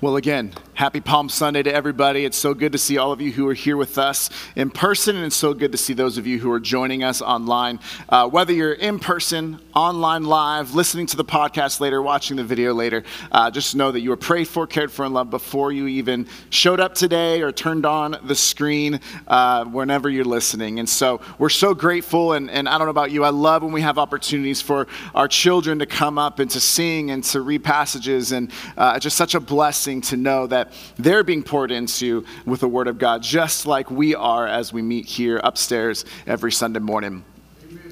Well, again, happy Palm Sunday to everybody. It's so good to see all of you who are here with us in person, and it's so good to see those of you who are joining us online. Uh, whether you're in person, online, live, listening to the podcast later, watching the video later, uh, just know that you were prayed for, cared for, and loved before you even showed up today or turned on the screen uh, whenever you're listening. And so we're so grateful, and, and I don't know about you, I love when we have opportunities for our children to come up and to sing and to read passages, and uh, just such a blessing to know that they're being poured into with the Word of God, just like we are as we meet here upstairs every Sunday morning.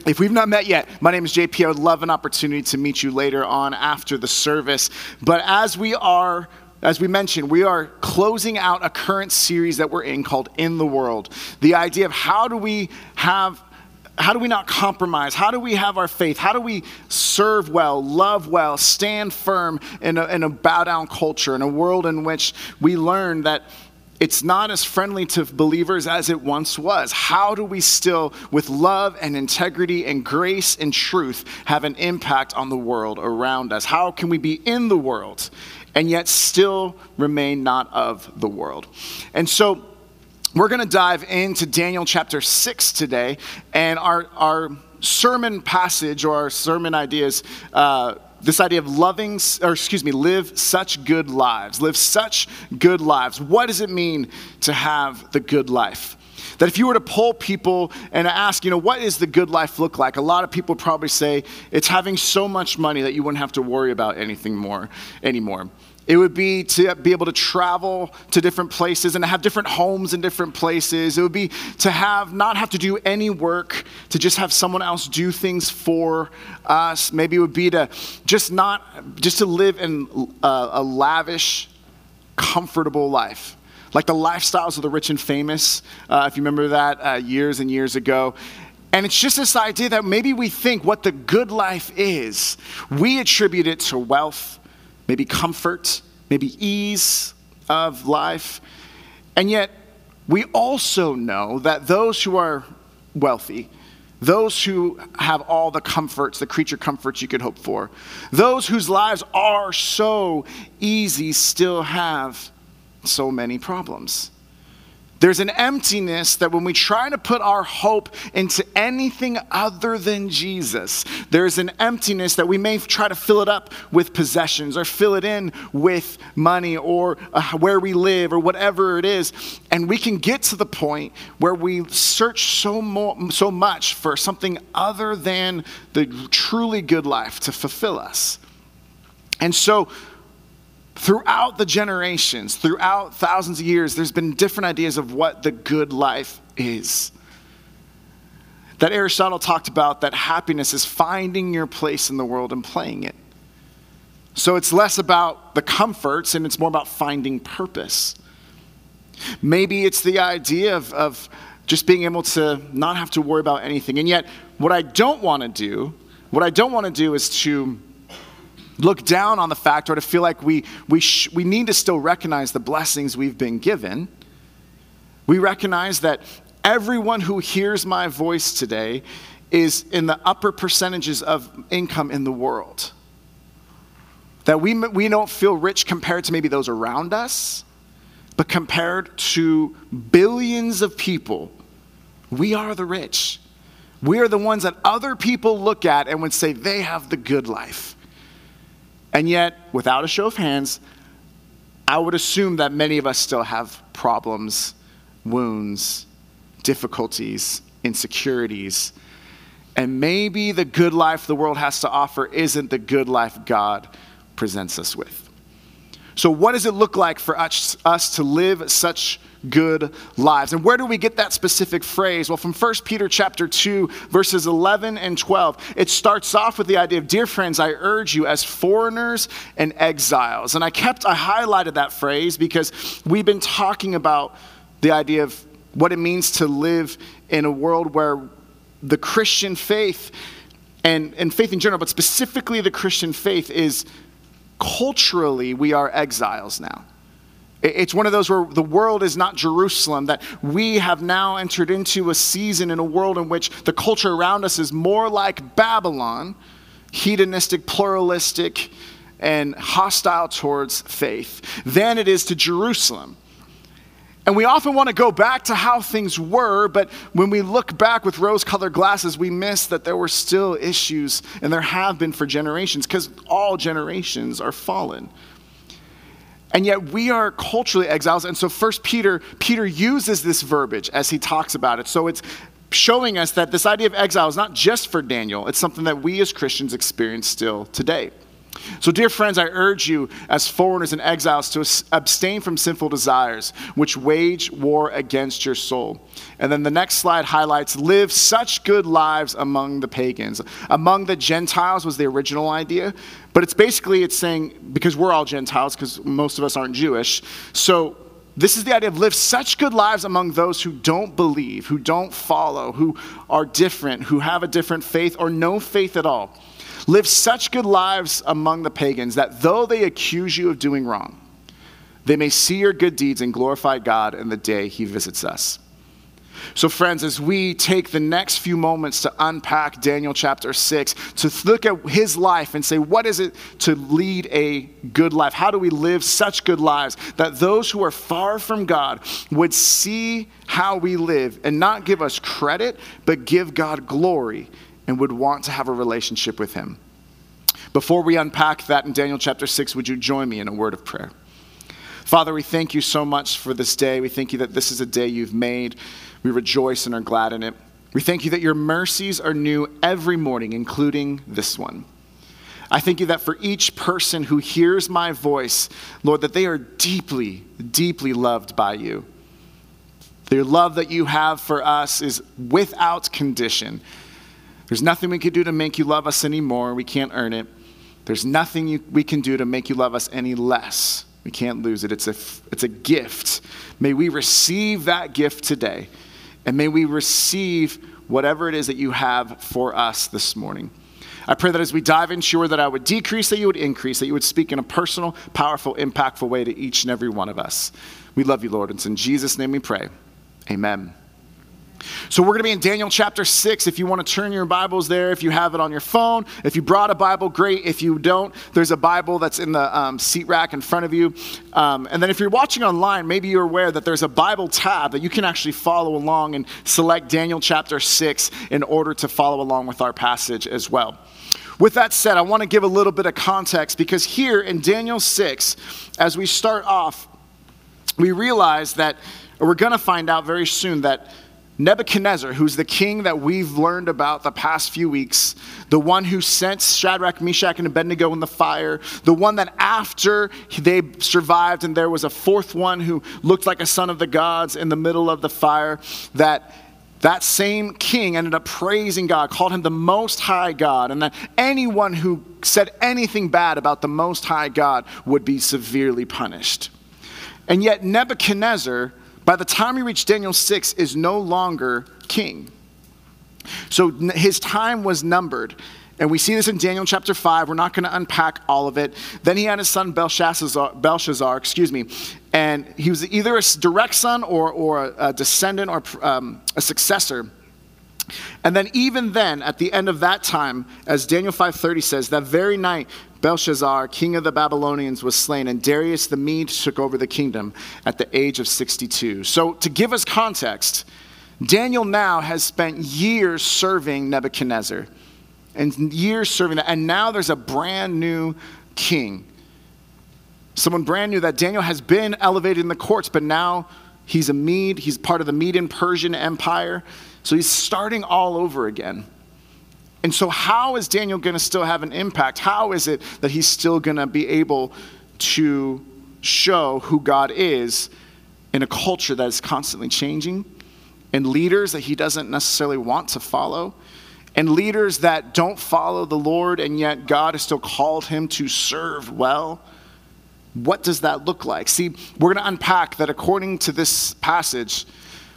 If we've not met yet, my name is JP. I would love an opportunity to meet you later on after the service. But as we are as we mentioned, we are closing out a current series that we're in called In the World. The idea of how do we have how do we not compromise? How do we have our faith? How do we serve well, love well, stand firm in a, in a bow down culture, in a world in which we learn that it's not as friendly to believers as it once was. How do we still, with love and integrity and grace and truth, have an impact on the world around us? How can we be in the world and yet still remain not of the world? And so, we're going to dive into Daniel chapter 6 today, and our, our sermon passage or our sermon ideas. Uh, this idea of loving, or excuse me, live such good lives. Live such good lives. What does it mean to have the good life? That if you were to poll people and ask, you know, what does the good life look like? A lot of people probably say it's having so much money that you wouldn't have to worry about anything more anymore. It would be to be able to travel to different places and have different homes in different places. It would be to have not have to do any work, to just have someone else do things for us. Maybe it would be to just not just to live in a, a lavish, comfortable life. Like the lifestyles of the rich and famous, uh, if you remember that uh, years and years ago. And it's just this idea that maybe we think what the good life is, we attribute it to wealth, maybe comfort, maybe ease of life. And yet, we also know that those who are wealthy, those who have all the comforts, the creature comforts you could hope for, those whose lives are so easy still have so many problems. There's an emptiness that when we try to put our hope into anything other than Jesus, there's an emptiness that we may try to fill it up with possessions or fill it in with money or uh, where we live or whatever it is. And we can get to the point where we search so, more, so much for something other than the truly good life to fulfill us. And so, throughout the generations, throughout thousands of years, there's been different ideas of what the good life is. That Aristotle talked about that happiness is finding your place in the world and playing it. So it's less about the comforts and it's more about finding purpose. Maybe it's the idea of, of just being able to not have to worry about anything. And yet, what I don't want to do, what I don't want to do is to look down on the fact or to feel like we, we, sh- we need to still recognize the blessings we've been given. We recognize that everyone who hears my voice today is in the upper percentages of income in the world. That we, we don't feel rich compared to maybe those around us, but compared to billions of people, we are the rich. We are the ones that other people look at and would say they have the good life. And yet, without a show of hands, I would assume that many of us still have problems, wounds, difficulties, insecurities. And maybe the good life the world has to offer isn't the good life God presents us with. So, what does it look like for us, us to live such good lives. And where do we get that specific phrase? Well, from 1 Peter chapter 2, verses 11 and 12. It starts off with the idea of, dear friends, I urge you as foreigners and exiles. And I kept, I highlighted that phrase because we've been talking about the idea of what it means to live in a world where the Christian faith and, and faith in general, but specifically the Christian faith, is culturally we are exiles now. It's one of those where the world is not Jerusalem, that we have now entered into a season in a world in which the culture around us is more like Babylon, hedonistic, pluralistic, and hostile towards faith, than it is to Jerusalem. And we often want to go back to how things were, but when we look back with rose colored glasses, we miss that there were still issues, and there have been for generations, because all generations are fallen. And yet we are culturally exiles. And so first Peter, Peter uses this verbiage as he talks about it. So it's showing us that this idea of exile is not just for Daniel, it's something that we as Christians experience still today. So, dear friends, I urge you as foreigners and exiles to abstain from sinful desires, which wage war against your soul. And then the next slide highlights live such good lives among the pagans. Among the Gentiles was the original idea, but it's basically it's saying because we're all Gentiles, because most of us aren't Jewish. So this is the idea of live such good lives among those who don't believe, who don't follow, who are different, who have a different faith or no faith at all. Live such good lives among the pagans that though they accuse you of doing wrong, they may see your good deeds and glorify God in the day he visits us. So, friends, as we take the next few moments to unpack Daniel chapter 6, to look at his life and say, what is it to lead a good life? How do we live such good lives that those who are far from God would see how we live and not give us credit, but give God glory and would want to have a relationship with him. Before we unpack that in Daniel chapter 6, would you join me in a word of prayer? Father, we thank you so much for this day. We thank you that this is a day you've made. We rejoice and are glad in it. We thank you that your mercies are new every morning, including this one. I thank you that for each person who hears my voice, Lord, that they are deeply, deeply loved by you. The love that you have for us is without condition. There's nothing we can do to make you love us anymore. We can't earn it. There's nothing you, we can do to make you love us any less. We can't lose it. It's a, it's a gift. May we receive that gift today. And may we receive whatever it is that you have for us this morning. I pray that as we dive into your that I would decrease, that you would increase, that you would speak in a personal, powerful, impactful way to each and every one of us. We love you, Lord. And it's in Jesus' name we pray. Amen. So, we're going to be in Daniel chapter 6. If you want to turn your Bibles there, if you have it on your phone, if you brought a Bible, great. If you don't, there's a Bible that's in the um, seat rack in front of you. Um, and then, if you're watching online, maybe you're aware that there's a Bible tab that you can actually follow along and select Daniel chapter 6 in order to follow along with our passage as well. With that said, I want to give a little bit of context because here in Daniel 6, as we start off, we realize that, we're going to find out very soon that Nebuchadnezzar, who's the king that we've learned about the past few weeks, the one who sent Shadrach, Meshach, and Abednego in the fire, the one that after they survived and there was a fourth one who looked like a son of the gods in the middle of the fire, that that same king ended up praising God, called him the Most High God, and that anyone who said anything bad about the Most High God would be severely punished. And yet, Nebuchadnezzar by the time he reached Daniel 6, is no longer king. So his time was numbered. And we see this in Daniel chapter 5. We're not going to unpack all of it. Then he had his son Belshazzar, Belshazzar excuse me, and he was either a direct son or, or a descendant or um, a successor. And then even then, at the end of that time, as Daniel 5.30 says, that very night, Belshazzar, king of the Babylonians, was slain, and Darius the Mede took over the kingdom at the age of 62. So, to give us context, Daniel now has spent years serving Nebuchadnezzar, and years serving that, and now there's a brand new king. Someone brand new that Daniel has been elevated in the courts, but now he's a Mede, he's part of the Median Persian Empire. So he's starting all over again. And so, how is Daniel going to still have an impact? How is it that he's still going to be able to show who God is in a culture that is constantly changing, and leaders that he doesn't necessarily want to follow, and leaders that don't follow the Lord, and yet God has still called him to serve well? What does that look like? See, we're going to unpack that according to this passage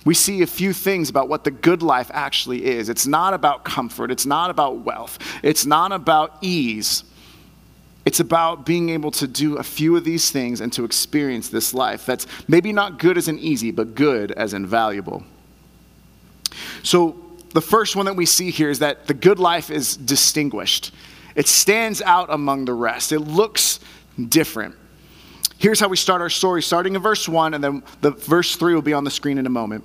we see a few things about what the good life actually is. It's not about comfort, it's not about wealth, it's not about ease. It's about being able to do a few of these things and to experience this life that's maybe not good as in easy, but good as in valuable. So, the first one that we see here is that the good life is distinguished. It stands out among the rest. It looks different. Here's how we start our story, starting in verse 1, and then the verse 3 will be on the screen in a moment.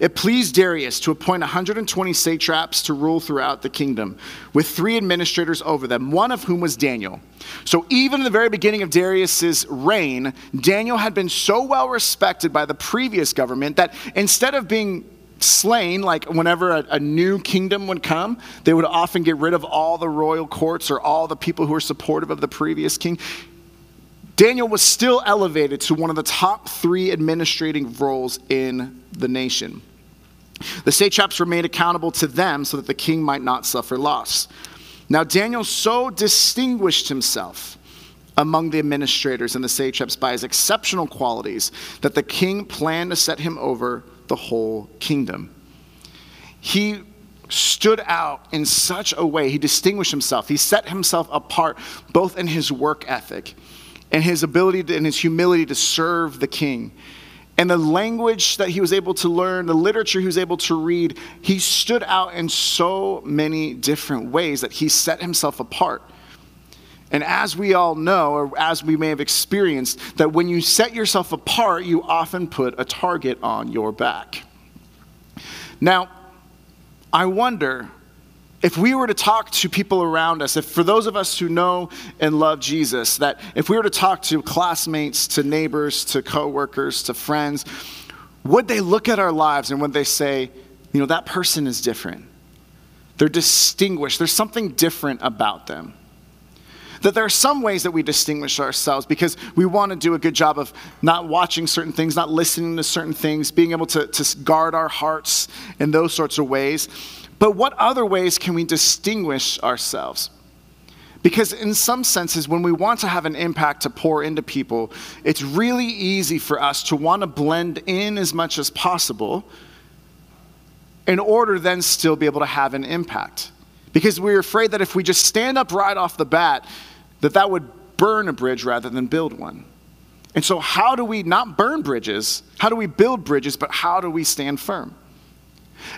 It pleased Darius to appoint 120 satraps to rule throughout the kingdom, with three administrators over them, one of whom was Daniel. So, even in the very beginning of Darius's reign, Daniel had been so well respected by the previous government that instead of being slain, like whenever a, a, new kingdom would come, they would often get rid of all the royal courts or all the people who were supportive of the previous king. Daniel was still elevated to one of the top three administrating roles in the nation. The satraps remained accountable to them so that the king might not suffer loss. Now, Daniel so distinguished himself among the administrators and the satraps by his exceptional qualities that the king planned to set him over the whole kingdom. He stood out in such a way, he distinguished himself. He set himself apart both in his work ethic and his ability and his humility to serve the king and the language that he was able to learn, the literature he was able to read, he stood out in so many different ways that he set himself apart. And as we all know, or as we may have experienced, that when you set yourself apart, you often put a target on your back. Now, I wonder if we were to talk to people around us, if for those of us who know and love Jesus, that if we were to talk to classmates, to neighbors, to coworkers, to friends, would they look at our lives and would they say, you know, that person is different? They're distinguished. There's something different about them. That there are some ways that we distinguish ourselves because we want to do a good job of not watching certain things, not listening to certain things, being able to, to guard our hearts in those sorts of ways. But what other ways can we distinguish ourselves? Because, in some senses, when we want to have an impact to pour into people, it's really easy for us to want to blend in as much as possible in order then still be able to have an impact. Because we're afraid that if we just stand up right off the bat, that that would burn a bridge rather than build one. And so, how do we not burn bridges? How do we build bridges, but how do we stand firm?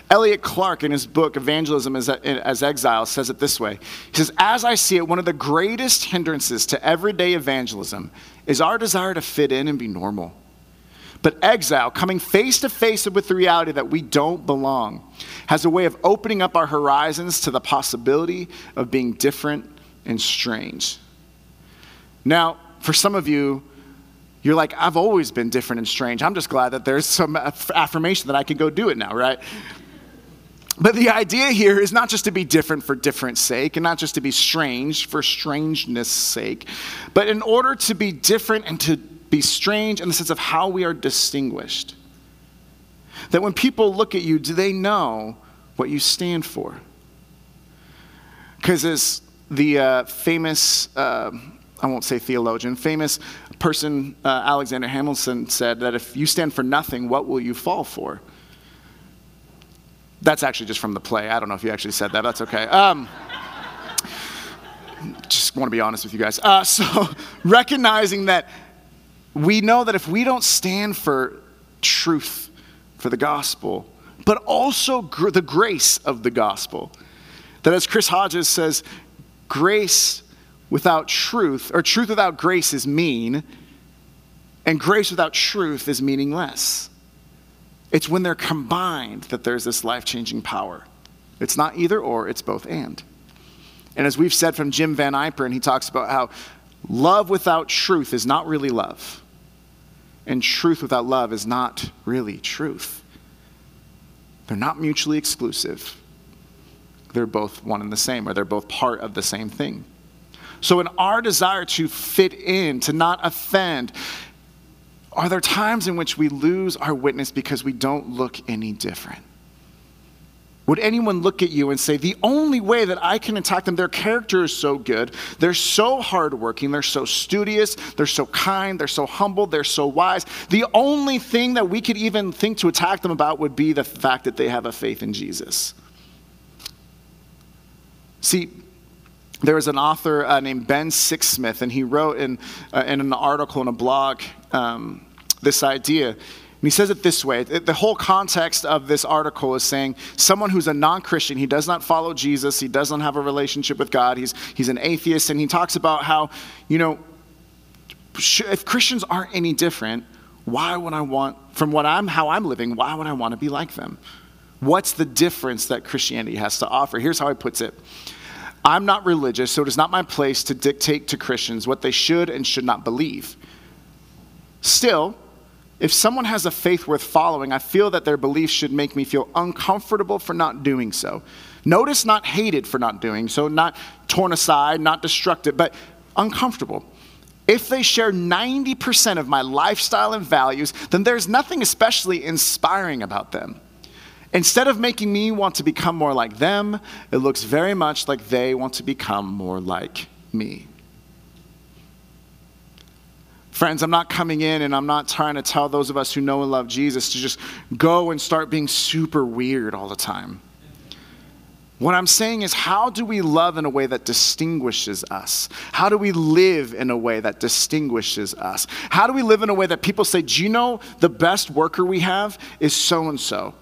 Elliot Clark, in his book Evangelism as, as Exile, says it this way He says, As I see it, one of the greatest hindrances to everyday evangelism is our desire to fit in and be normal. But exile, coming face to face with the reality that we don't belong, has a way of opening up our horizons to the possibility of being different and strange. Now, for some of you, you're like, I've always been different and strange. I'm just glad that there's some affirmation that I can go do it now, right? But the idea here is not just to be different for different sake and not just to be strange for strangeness sake, but in order to be different and to be strange in the sense of how we are distinguished. That when people look at you, do they know what you stand for? Because as the uh, famous, uh, I won't say theologian, famous person, uh, Alexander Hamilton, said that if you stand for nothing, what will you fall for? That's actually just from the play. I don't know if you actually said that. That's okay. Um, just want to be honest with you guys. Uh, so, recognizing that we know that if we don't stand for truth, for the gospel, but also gr- the grace of the gospel, that as Chris Hodges says, grace without truth, or truth without grace is mean, and grace without truth is meaningless. It's when they're combined that there's this life changing power. It's not either or, it's both and. And as we've said from Jim Van Yperen, he talks about how love without truth is not really love, and truth without love is not really truth. They're not mutually exclusive. They're both one and the same, or they're both part of the same thing. So, in our desire to fit in, to not offend, are there times in which we lose our witness because we don't look any different? Would anyone look at you and say, the only way that I can attack them, their character is so good, they're so hardworking, they're so studious, they're so kind, they're so humble, they're so wise. The only thing that we could even think to attack them about would be the fact that they have a faith in Jesus. See, there was an author uh, named Ben Sixsmith, and he wrote in, uh, in an article in a blog um, this idea. And he says it this way the whole context of this article is saying someone who's a non Christian, he does not follow Jesus, he doesn't have a relationship with God, he's, he's an atheist, and he talks about how, you know, if Christians aren't any different, why would I want, from what I'm, how I'm living, why would I want to be like them? What's the difference that Christianity has to offer? Here's how he puts it I'm not religious, so it is not my place to dictate to Christians what they should and should not believe. Still, if someone has a faith worth following, I feel that their beliefs should make me feel uncomfortable for not doing so. Notice not hated for not doing so, not torn aside, not destructive, but uncomfortable. If they share 90% of my lifestyle and values, then there's nothing especially inspiring about them. Instead of making me want to become more like them, it looks very much like they want to become more like me. Friends, I'm not coming in and I'm not trying to tell those of us who know and love Jesus to just go and start being super weird all the time. What I'm saying is, how do we love in a way that distinguishes us? How do we live in a way that distinguishes us? How do we live in a way that people say, Do you know the best worker we have is so and so?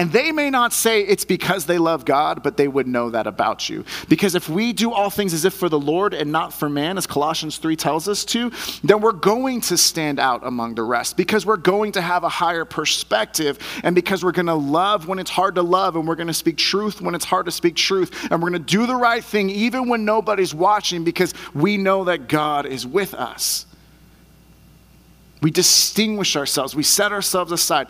And they may not say it's because they love God, but they would know that about you. Because if we do all things as if for the Lord and not for man, as Colossians 3 tells us to, then we're going to stand out among the rest because we're going to have a higher perspective and because we're going to love when it's hard to love and we're going to speak truth when it's hard to speak truth and we're going to do the right thing even when nobody's watching because we know that God is with us. We distinguish ourselves, we set ourselves aside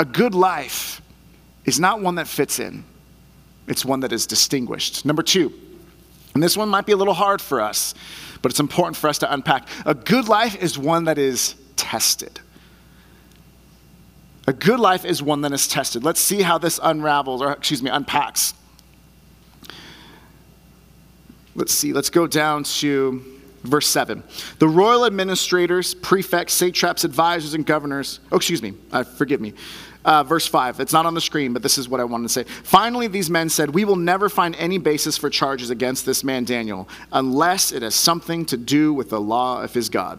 a good life is not one that fits in, it's one that is distinguished. Number two, and this one might be a little hard for us, but it's important for us to unpack. A good life is one that is tested. A good life is one that is tested. Let's see how this unravels, or excuse me, unpacks. Let's see, let's go down to verse 7. The royal administrators, prefects, satraps, advisors, and governors, oh, excuse me, uh, forgive me, uh, verse 5. It's not on the screen, but this is what I wanted to say. Finally, these men said, We will never find any basis for charges against this man Daniel unless it has something to do with the law of his God.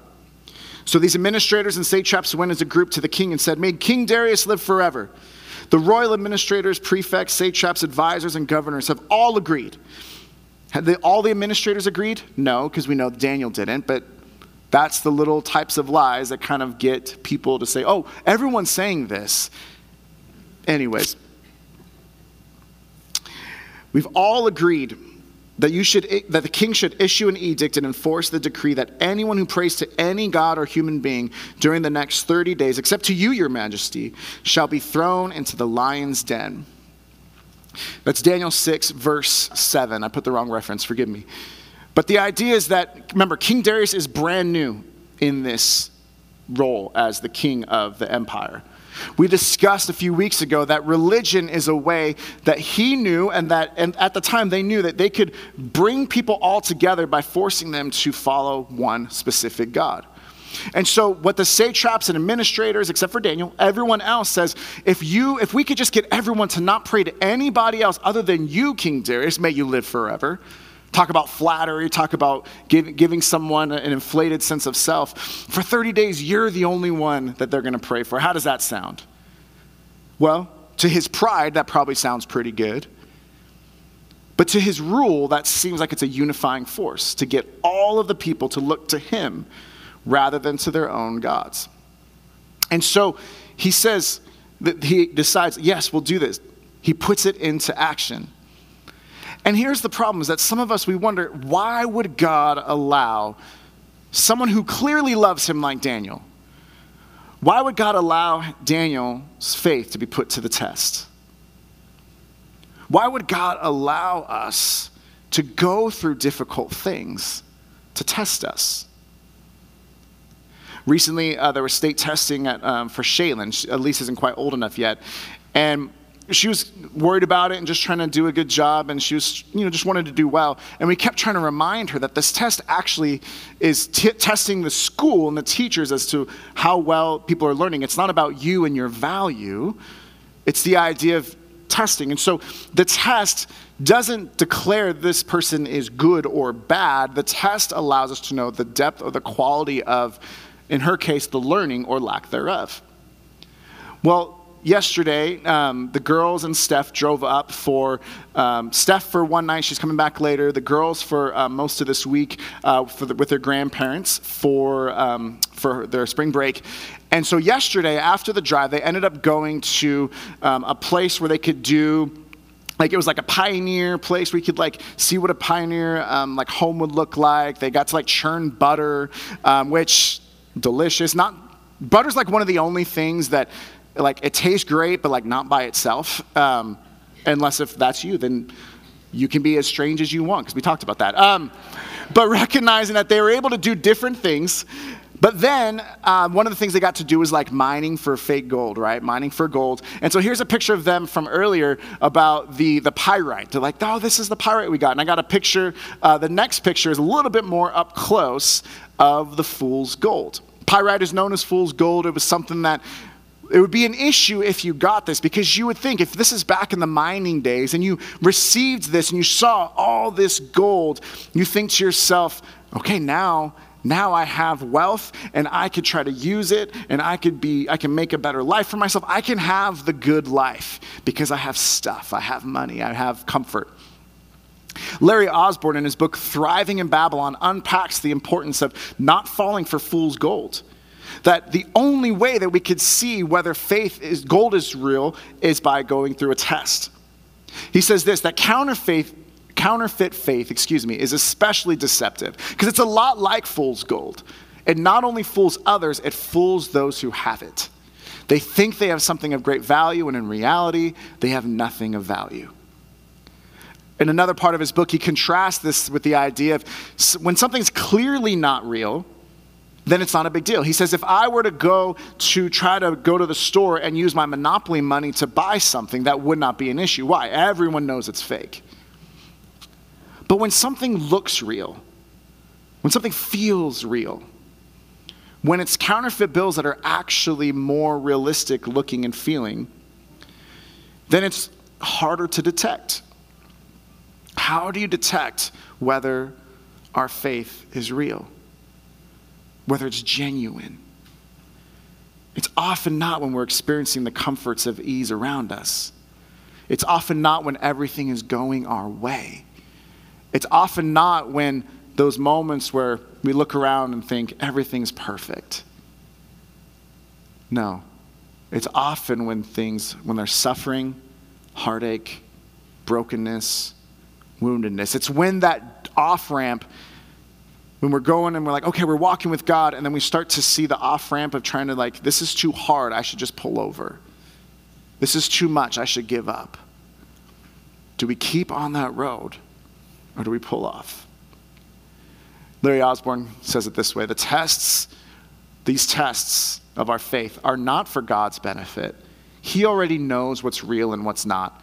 So these administrators and satraps went as a group to the king and said, May King Darius live forever. The royal administrators, prefects, satraps, advisors, and governors have all agreed. Had they, all the administrators agreed? No, because we know Daniel didn't, but that's the little types of lies that kind of get people to say, oh, everyone's saying this. Anyways, we've all agreed that you should that the king should issue an edict and enforce the decree that anyone who prays to any god or human being during the next 30 days except to you your majesty shall be thrown into the lion's den. That's daniel 6 verse 7 i put the wrong reference forgive me. But the idea is that remember king darius is brand new in this role as the king of the empire we discussed a few weeks ago that religion is a way that he knew, and that and at the time they knew that they could bring people all together by forcing them to follow one specific God. And so what the satraps and administrators, except for Daniel, everyone else says, if you if we could just get everyone to not pray to anybody else other than you, King Darius, may you live forever. Talk about flattery, talk about give, giving someone an inflated sense of self. For 30 days, you're the only one that they're going to pray for. How does that sound? Well, to his pride, that probably sounds pretty good. But to his rule, that seems like it's a unifying force to get all of the people to look to him rather than to their own gods. And so he says that he decides, yes, we'll do this. He puts it into action. And here's the problem is that some of us, we wonder, why would God allow someone who clearly loves him like Daniel? Why would God allow Daniel's faith to be put to the test? Why would God allow us to go through difficult things to test us? Recently, uh, there was state testing at, um, for Shaylin. Elise isn't quite old enough yet. And she was worried about it and just trying to do a good job, and she was, you know, just wanted to do well. And we kept trying to remind her that this test actually is t- testing the school and the teachers as to how well people are learning. It's not about you and your value, it's the idea of testing. And so the test doesn't declare this person is good or bad. The test allows us to know the depth or the quality of, in her case, the learning or lack thereof. Well, yesterday, um, the girls and Steph drove up for um, Steph for one night. She's coming back later. The girls for uh, most of this week uh, the, with their grandparents for um, for their spring break. And so yesterday, after the drive, they ended up going to um, a place where they could do like it was like a pioneer place where you could like see what a pioneer um, like home would look like they got to like churn butter um, which delicious not butter's like one of the only things that like it tastes great, but like not by itself. Um, unless if that's you, then you can be as strange as you want, because we talked about that. Um, but recognizing that they were able to do different things. But then um, one of the things they got to do was like mining for fake gold, right? Mining for gold. And so here's a picture of them from earlier about the, the pyrite. They're like, oh, this is the pyrite we got. And I got a picture. Uh, the next picture is a little bit more up close of the fool's gold. Pyrite is known as fool's gold. It was something that it would be an issue if you got this because you would think if this is back in the mining days and you received this and you saw all this gold, you think to yourself, okay, now now I have wealth and I could try to use it and I could be I can make a better life for myself. I can have the good life because I have stuff, I have money, I have comfort. Larry Osborne in his book Thriving in Babylon unpacks the importance of not falling for fool's gold that the only way that we could see whether faith is gold is real is by going through a test. He says this that counterfeit counterfeit faith, excuse me, is especially deceptive because it's a lot like fool's gold. It not only fools others, it fools those who have it. They think they have something of great value, and in reality, they have nothing of value. In another part of his book, he contrasts this with the idea of when something's clearly not real, then it's not a big deal. He says, if I were to go to try to go to the store and use my monopoly money to buy something, that would not be an issue. Why? Everyone knows it's fake. But when something looks real, when something feels real, when it's counterfeit bills that are actually more realistic looking and feeling, then it's harder to detect. How do you detect whether our faith is real? Whether it's genuine. It's often not when we're experiencing the comforts of ease around us. It's often not when everything is going our way. It's often not when those moments where we look around and think everything's perfect. No. It's often when things, when there's suffering, heartache, brokenness, woundedness. It's when that off ramp when we're going and we're like, okay, we're walking with God, and then we start to see the off ramp of trying to, like, this is too hard, I should just pull over. This is too much, I should give up. Do we keep on that road or do we pull off? Larry Osborne says it this way the tests, these tests of our faith, are not for God's benefit. He already knows what's real and what's not.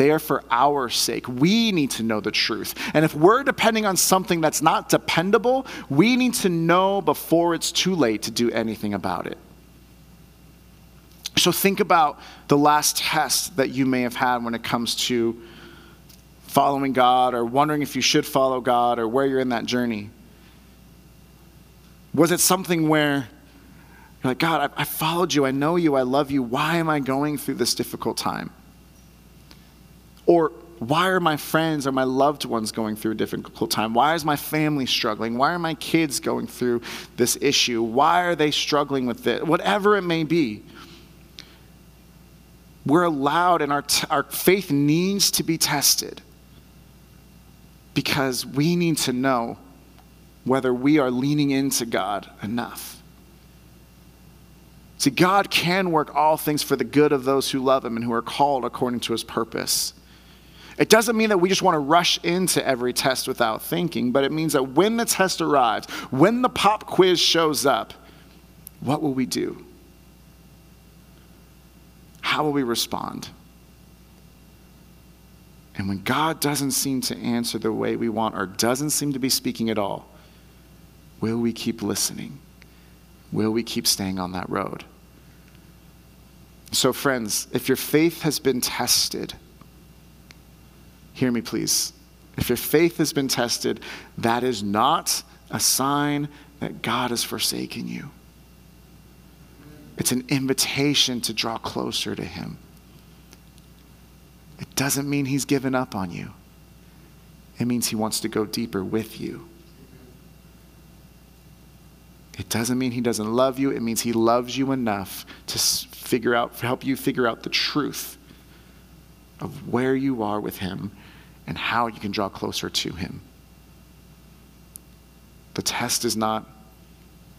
They are for our sake. We need to know the truth. And if we're depending on something that's not dependable, we need to know before it's too late to do anything about it. So think about the last test that you may have had when it comes to following God or wondering if you should follow God or where you're in that journey. Was it something where you're like, God, I, I followed you, I know you, I love you. Why am I going through this difficult time? Or why are my friends or my loved ones going through a difficult time? Why is my family struggling? Why are my kids going through this issue? Why are they struggling with it? Whatever it may be. We're allowed, and our, t- our faith needs to be tested because we need to know whether we are leaning into God enough. See, God can work all things for the good of those who love Him and who are called according to His purpose. It doesn't mean that we just want to rush into every test without thinking, but it means that when the test arrives, when the pop quiz shows up, what will we do? How will we respond? And when God doesn't seem to answer the way we want or doesn't seem to be speaking at all, will we keep listening? Will we keep staying on that road? So, friends, if your faith has been tested, hear me please. If your faith has been tested, that is not a sign that God has forsaken you. It's an invitation to draw closer to Him. It doesn't mean He's given up on you, it means He wants to go deeper with you. It doesn't mean He doesn't love you, it means He loves you enough to figure out, help you figure out the truth of where you are with Him and how you can draw closer to Him. The test is not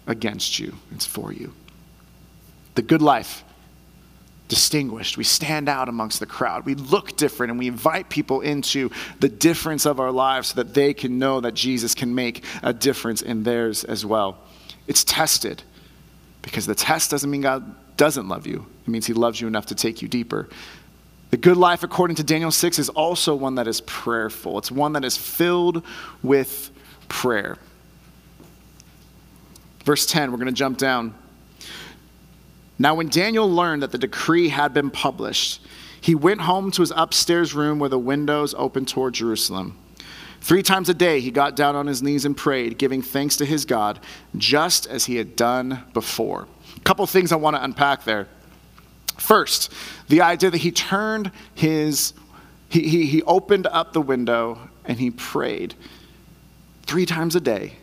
against you, it's for you. The good life, distinguished. We stand out amongst the crowd. We look different and we invite people into the difference of our lives so that they can know that Jesus can make a difference in theirs as well. It's tested because the test doesn't mean God doesn't love you, it means He loves you enough to take you deeper. The good life, according to Daniel 6, is also one that is prayerful. It's one that is filled with prayer. Verse 10, we're going to jump down. Now, when Daniel learned that the decree had been published, he went home to his upstairs room where the windows opened toward Jerusalem. Three times a day, he got down on his knees and prayed, giving thanks to his God, just as he had done before. A couple things I want to unpack there. First, the idea that he turned his, he, he, he opened up the window and he prayed three times a day.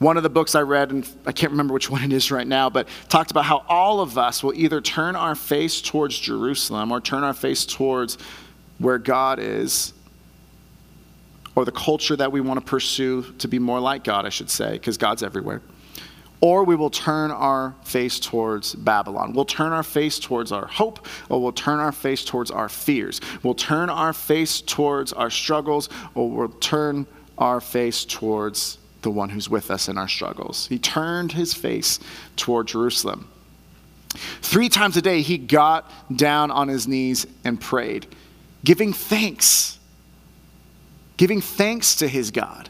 One of the books I read, and I can't remember which one it is right now, but talked about how all of us will either turn our face towards Jerusalem or turn our face towards where God is, or the culture that we want to pursue to be more like God, I should say, because God's everywhere or we will turn our face towards Babylon. We'll turn our face towards our hope, or we'll turn our face towards our fears. We'll turn our face towards our struggles, or we'll turn our face towards the one who's with us in our struggles. He turned his face toward Jerusalem. Three times a day, he got down on his knees and prayed, giving thanks, giving thanks to his God.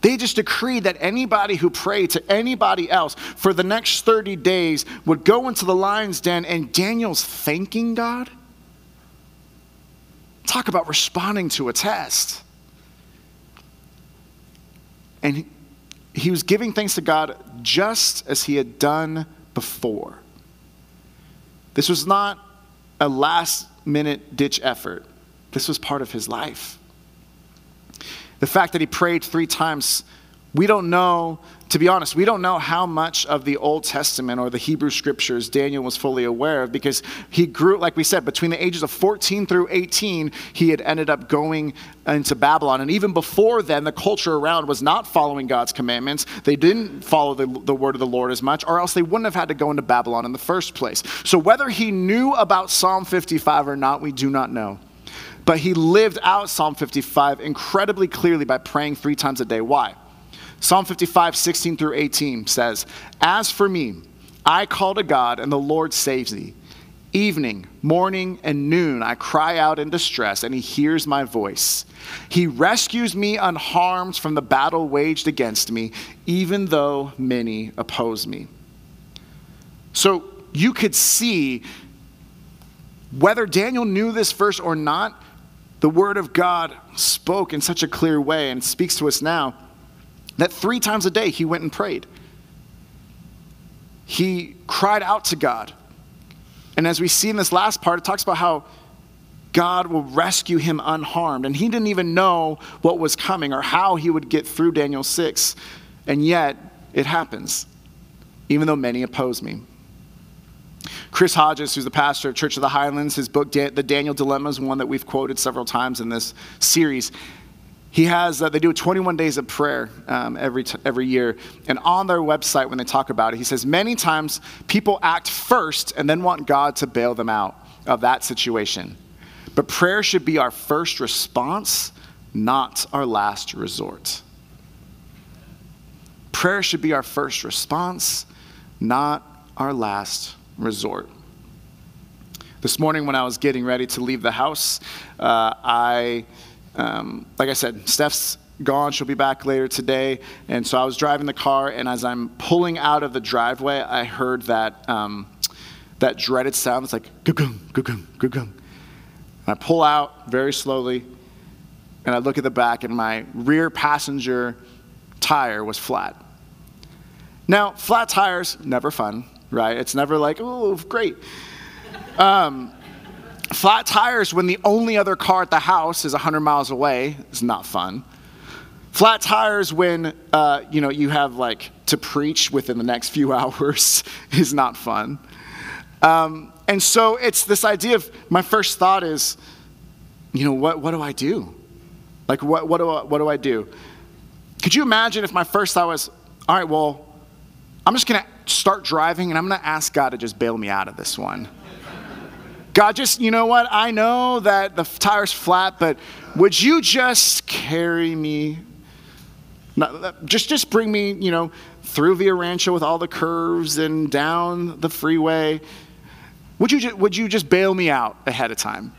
They just decreed that anybody who prayed to anybody else for the next 30 days would go into the lion's den, and Daniel's thanking God. Talk about responding to a test. And he, was giving thanks to God just as he had done before. This was not a last minute ditch effort, this was part of his life. The fact that he prayed three times, we don't know, to be honest, we don't know how much of the Old Testament or the Hebrew scriptures Daniel was fully aware of because he grew, like we said, between the ages of 14 through 18, he had ended up going into Babylon. And even before then, the culture around was not following God's commandments. They didn't follow the, the word of the Lord as much, or else they wouldn't have had to go into Babylon in the first place. So whether he knew about Psalm 55 or not, we do not know. But he lived out Psalm 55 incredibly clearly by praying three times a day. Why? Psalm 55, 16 through 18 says, As for me, I call to God, and the Lord saves me. Evening, morning, and noon, I cry out in distress, and he hears my voice. He rescues me unharmed from the battle waged against me, even though many oppose me. So you could see whether Daniel knew this verse or not, the word of God spoke in such a clear way and speaks to us now that three times a day he went and prayed. He cried out to God. And as we see in this last part, it talks about how God will rescue him unharmed. And he didn't even know what was coming or how he would get through Daniel 6. And yet, it happens, even though many oppose me. Chris Hodges, who's the pastor of Church of the Highlands, his book, The Daniel Dilemma, is one that we've quoted several times in this series. He has, uh, they do 21 days of prayer um, every, t- every year. And on their website, when they talk about it, he says, many times people act first and then want God to bail them out of that situation. But prayer should be our first response, not our last resort. Prayer should be our first response, not our last resort. This morning, when I was getting ready to leave the house, uh, I, um, like I said, Steph's gone. She'll be back later today. And so I was driving the car, and as I'm pulling out of the driveway, I heard that, um, that dreaded sound. It's like, gung, gung, gung, I pull out very slowly, and I look at the back, and my rear passenger tire was flat. Now, flat tires, never fun, right? It's never like, oh, great. Um, flat tires when the only other car at the house is 100 miles away is not fun. Flat tires when uh, you know you have like to preach within the next few hours is not fun. Um, and so it's this idea of my first thought is, you know, what, what do I do? Like, what, what, do I, what do I do? Could you imagine if my first thought was, all right, well, I'm just going to start driving and I'm going to ask God to just bail me out of this one? God, just, you know what? I know that the tire's flat, but would you just carry me? Just, just bring me, you know, through Via Rancho with all the curves and down the freeway would you, would you just bail me out ahead of time?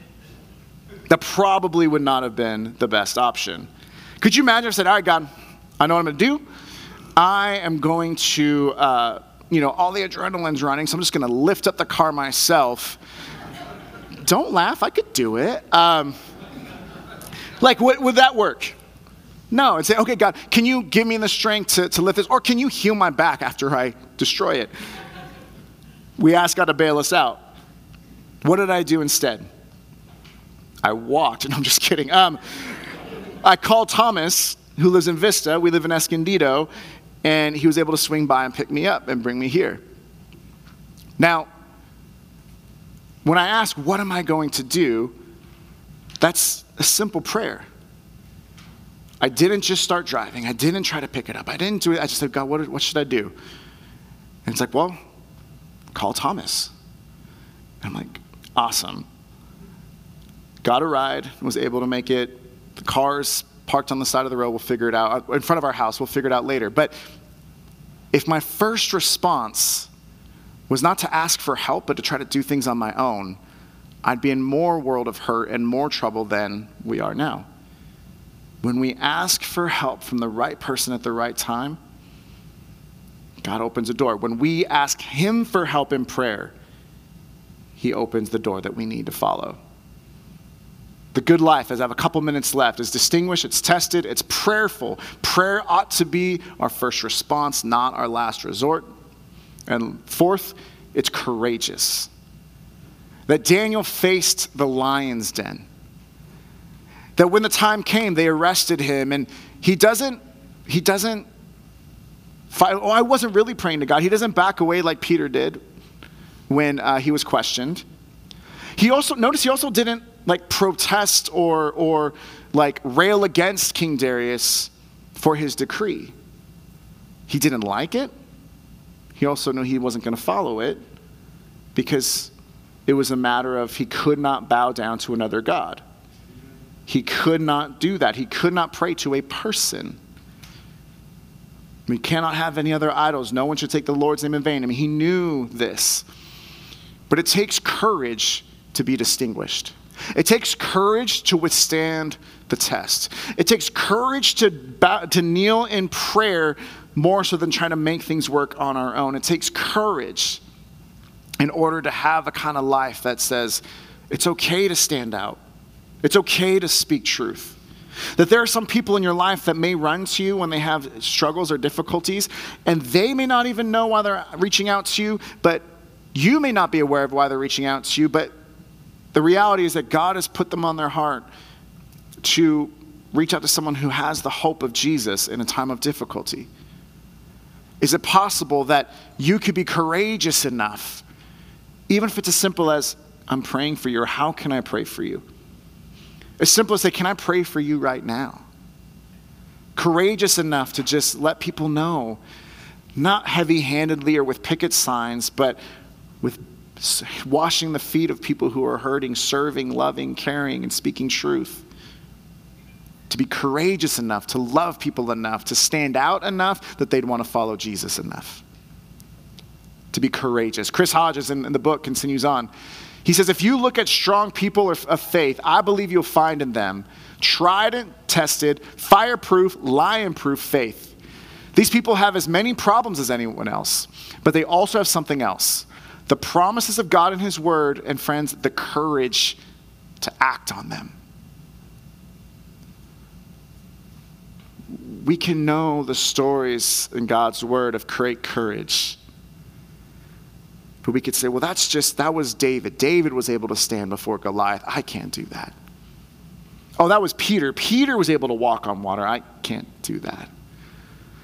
That probably would not have been the best option. Could you imagine if I said, All right, God, I know what I'm going to do. I am going to, uh, you know, all the adrenaline's running, so I'm just to lift up the car myself. Don't laugh, I could do it. Um, like, would, would that work? No, and say, okay, God, can you give me the strength to, to lift this? Or can you heal my back after I destroy it? We ask God to bail us out. What did I do instead? I walked, and I'm just kidding. Um, I called Thomas, who lives in Vista. We live in Escondido, and he was able to swing by and pick me up and bring me here. Now, when I ask, What am I going to do? that's a simple prayer. I didn't just start driving. I didn't try to pick it up. I didn't do it. I just said, God, what, what should I do? And it's like, well, call Thomas. And I'm like, awesome. Got a ride, was able to make it. The cars parked on the side of the road, we'll figure it out. In front of our house, we'll figure it out later. But if my first response was not to ask for help, but to try to do things on my own, I'd be in more world of hurt and more trouble than we are now. When we ask for help from the right person at the right time, God opens a door. When we ask Him for help in prayer, he opens the door that we need to follow. The good life, as I have a couple minutes left, is distinguished, it's tested, it's prayerful. Prayer ought to be our first response, not our last resort. And fourth, it's courageous. That Daniel faced the lion's den. That when the time came, they arrested him, and he doesn't, he doesn't fight. Oh, I wasn't really praying to God. He doesn't back away like Peter did when uh, he was questioned. He also, notice he also didn't like protest or, or like rail against King Darius for his decree. He didn't like it. He also knew he wasn't going to follow it because it was a matter of he could not bow down to another God. He could not do that. He could not pray to a person. We cannot have any other idols. No one should take the Lord's name in vain. I mean, he knew this. But it takes courage to be distinguished. It takes courage to withstand the test. It takes courage to, bow, to kneel in prayer more so than trying to make things work on our own. It takes courage in order to have a kind of life that says it's okay to stand out, it's okay to speak truth. That there are some people in your life that may run to you when they have struggles or difficulties, and they may not even know why they're reaching out to you, but you may not be aware of why they're reaching out to you, but the reality is that God has put them on their heart to reach out to someone who has the hope of Jesus in a time of difficulty. Is it possible that you could be courageous enough, even if it's as simple as, I'm praying for you, or how can I pray for you? As simple as say, Can I pray for you right now? Courageous enough to just let people know, not heavy handedly or with picket signs, but with washing the feet of people who are hurting, serving, loving, caring, and speaking truth. To be courageous enough, to love people enough, to stand out enough that they'd want to follow Jesus enough. To be courageous. Chris Hodges in, in the book continues on. He says, if you look at strong people of faith, I believe you'll find in them tried and tested, fireproof, lion proof faith. These people have as many problems as anyone else, but they also have something else the promises of God and His Word, and friends, the courage to act on them. We can know the stories in God's Word of great courage. But we could say, well, that's just, that was David. David was able to stand before Goliath. I can't do that. Oh, that was Peter. Peter was able to walk on water. I can't do that.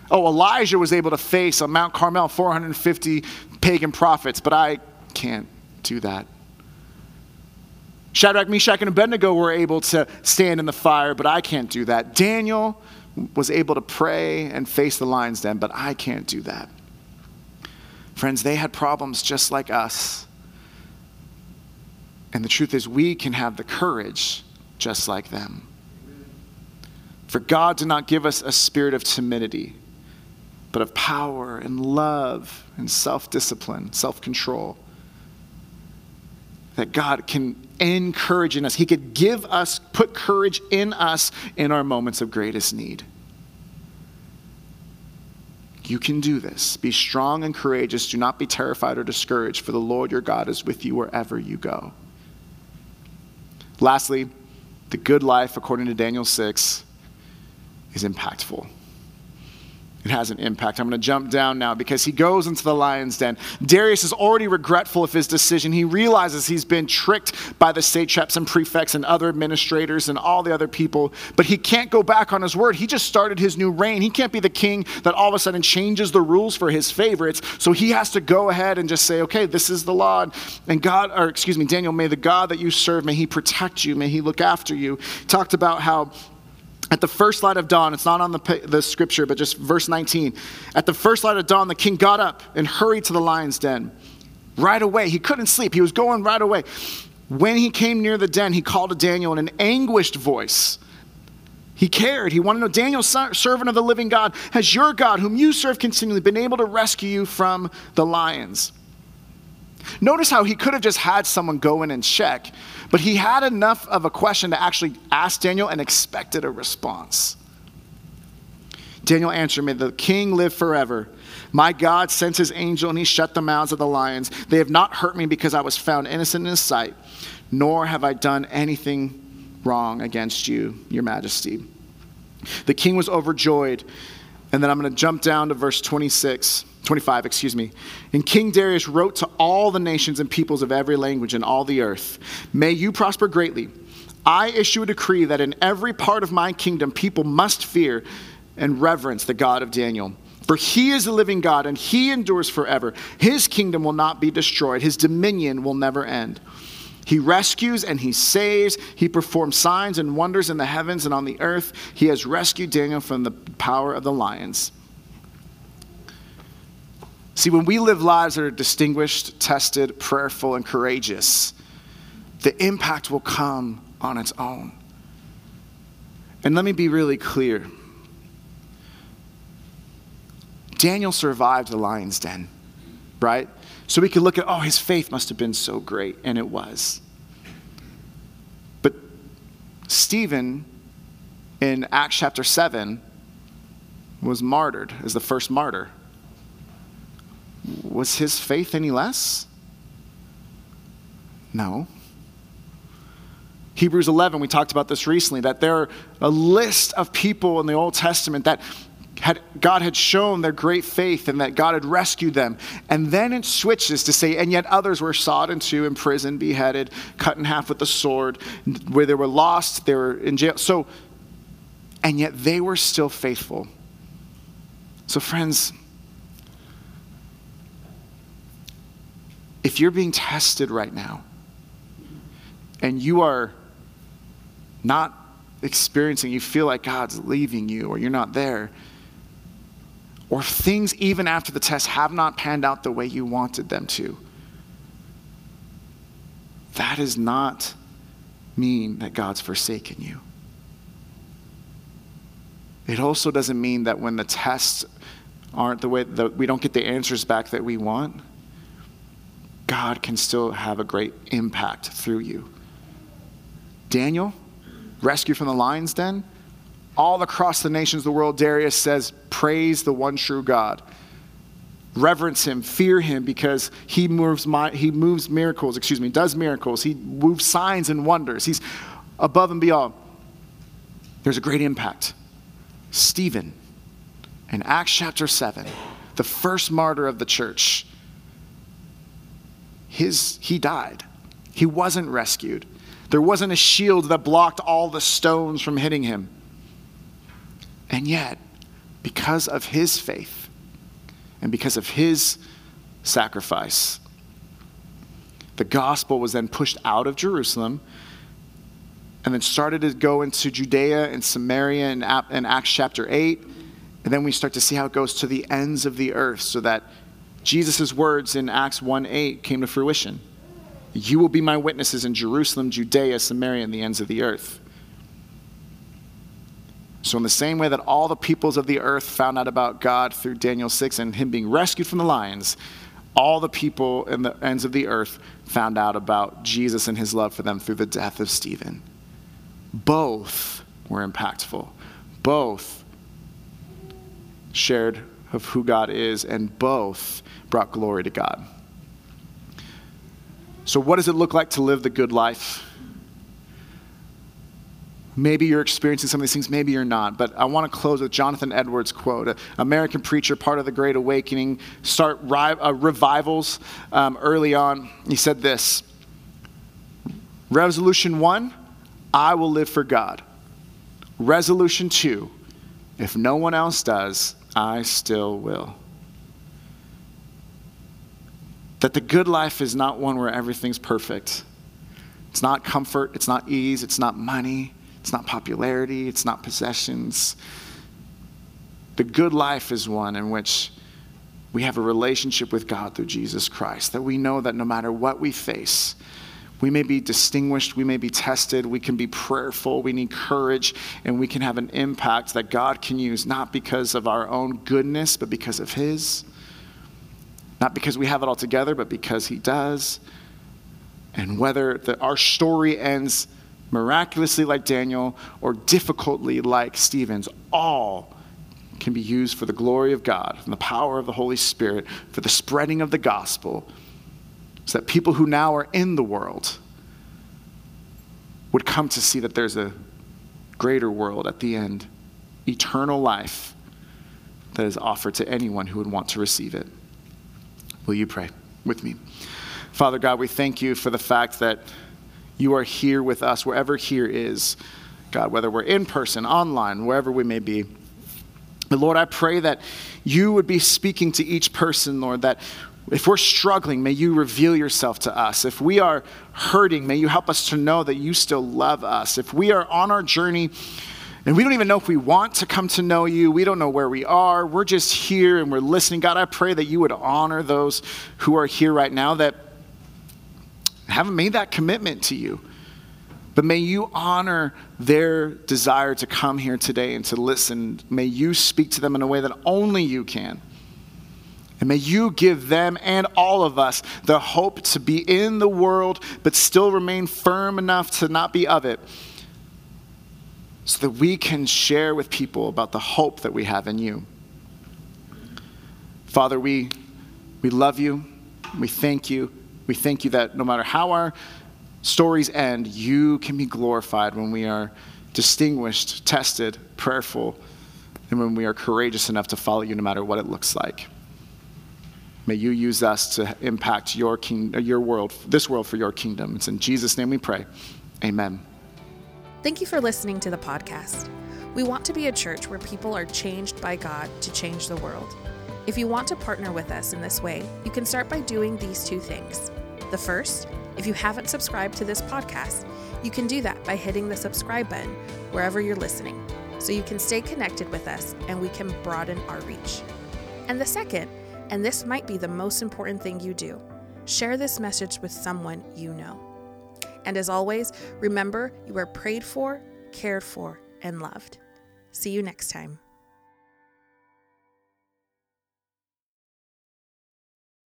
Oh, Elijah was able to face on Mount Carmel 450 pagan prophets, but I can't do that. Shadrach, Meshach, and Abednego were able to stand in the fire, but I can't do that. Daniel was able to pray and face the lion's den, but I can't do that. Friends, they had problems just like us. And the truth is, we can have the courage just like them. For God did not give us a spirit of timidity but of power and love and self discipline, self control. That God can encourage in us. He could give us, put courage in us in our moments of greatest need. You can do this. Be strong and courageous. Do not be terrified or discouraged, for the Lord your God is with you wherever you go. Lastly, the good life, according to Daniel 6, is impactful it has an impact. I'm going to jump down now because he goes into the lion's den. Darius is already regretful of his decision. He realizes he's been tricked by the satraps and prefects and other administrators and all the other people, but he can't go back on his word. He just started his new reign. He can't be the king that all of a sudden changes the rules for his favorites. So he has to go ahead and just say, okay, this is the law. And God, or excuse me, Daniel, may the God that you serve, may he protect you, may he look after you. He talked about how at the first light of dawn, it's not on the, the scripture, but just verse 19. At the first light of dawn, the king got up and hurried to the lion's den. Right away, he couldn't sleep. He was going right away. When he came near the den, he called to Daniel in an anguished voice. He cared. He wanted to know Daniel, servant of the living God, has your God, whom you serve continually, been able to rescue you from the lions? Notice how he could have just had someone go in and check, but he had enough of a question to actually ask Daniel and expected a response. Daniel answered, May the king live forever. My God sent his angel and he shut the mouths of the lions. They have not hurt me because I was found innocent in his sight, nor have I done anything wrong against you, your majesty. The king was overjoyed. And then I'm going to jump down to verse 26. 25, excuse me. And King Darius wrote to all the nations and peoples of every language in all the earth May you prosper greatly. I issue a decree that in every part of my kingdom people must fear and reverence the God of Daniel. For he is the living God and he endures forever. His kingdom will not be destroyed, his dominion will never end. He rescues and he saves. He performs signs and wonders in the heavens and on the earth. He has rescued Daniel from the power of the lions. See, when we live lives that are distinguished, tested, prayerful, and courageous, the impact will come on its own. And let me be really clear Daniel survived the lion's den, right? So we could look at, oh, his faith must have been so great, and it was. But Stephen in Acts chapter 7 was martyred as the first martyr was his faith any less? No. Hebrews 11, we talked about this recently, that there are a list of people in the Old Testament that had, God had shown their great faith and that God had rescued them. And then it switches to say, and yet others were sawed in two, imprisoned, beheaded, cut in half with the sword, where they were lost, they were in jail. So, and yet they were still faithful. So, friends, if you're being tested right now and you are not experiencing, you feel like God's leaving you or you're not there, or things even after the test have not panned out the way you wanted them to, that does not mean that God's forsaken you. It also doesn't mean that when the tests aren't the way that we don't get the answers back that we want, God can still have a great impact through you. Daniel, rescued from the lion's den, all across the nations of the world, Darius says, Praise the one true God. Reverence him, fear him, because he moves, he moves miracles, excuse me, does miracles. He moves signs and wonders. He's above and beyond. There's a great impact. Stephen, in Acts chapter 7, the first martyr of the church, his, he died. He wasn't rescued. There wasn't a shield that blocked all the stones from hitting him. And yet, because of his faith and because of his sacrifice, the gospel was then pushed out of Jerusalem and then started to go into Judea and Samaria in, in Acts chapter 8. And then we start to see how it goes to the ends of the earth so that Jesus' words in Acts 1 8 came to fruition. You will be my witnesses in Jerusalem, Judea, Samaria, and the ends of the earth. So, in the same way that all the peoples of the earth found out about God through Daniel 6 and him being rescued from the lions, all the people in the ends of the earth found out about Jesus and his love for them through the death of Stephen. Both were impactful. Both shared of who God is, and both brought glory to God. So, what does it look like to live the good life? Maybe you're experiencing some of these things, maybe you're not. But I want to close with Jonathan Edwards' quote, an American preacher, part of the Great Awakening, start uh, revivals um, early on. He said this Resolution one, I will live for God. Resolution two, if no one else does, I still will. That the good life is not one where everything's perfect. It's not comfort, it's not ease, it's not money, it's not popularity, it's not possessions. The good life is one in which we have a relationship with God through Jesus Christ, that we know that no matter what we face, we may be distinguished, we may be tested, we can be prayerful, we need courage, and we can have an impact that God can use not because of our own goodness, but because of His. Not because we have it all together, but because He does. And whether the, our story ends miraculously like Daniel or difficultly like Stephen's, all can be used for the glory of God and the power of the Holy Spirit for the spreading of the gospel so that people who now are in the world would come to see that there's a greater world at the end, eternal life that is offered to anyone who would want to receive it. Will you pray with me? Father God, we thank you for the fact that you are here with us, wherever here is. God, whether we're in person, online, wherever we may be. But Lord, I pray that you would be speaking to each person, Lord, that if we're struggling, may you reveal yourself to us. If we are hurting, may you help us to know that you still love us. If we are on our journey, and we don't even know if we want to come to know you. We don't know where we are. We're just here and we're listening. God, I pray that you would honor those who are here right now that haven't made that commitment to you. But may you honor their desire to come here today and to listen. May you speak to them in a way that only you can. And may you give them and all of us the hope to be in the world, but still remain firm enough to not be of it so that we can share with people about the hope that we have in you. Father, we, we love you. We thank you. We thank you that no matter how our stories end, you can be glorified when we are distinguished, tested, prayerful, and when we are courageous enough to follow you no matter what it looks like. May you use us to impact your, king, uh, your world, this world for your kingdom. It's in Jesus' name we pray. Amen. Thank you for listening to the podcast. We want to be a church where people are changed by God to change the world. If you want to partner with us in this way, you can start by doing these two things. The first, if you haven't subscribed to this podcast, you can do that by hitting the subscribe button wherever you're listening so you can stay connected with us and we can broaden our reach. And the second, and this might be the most important thing you do, share this message with someone you know. And as always, remember you are prayed for, cared for, and loved. See you next time.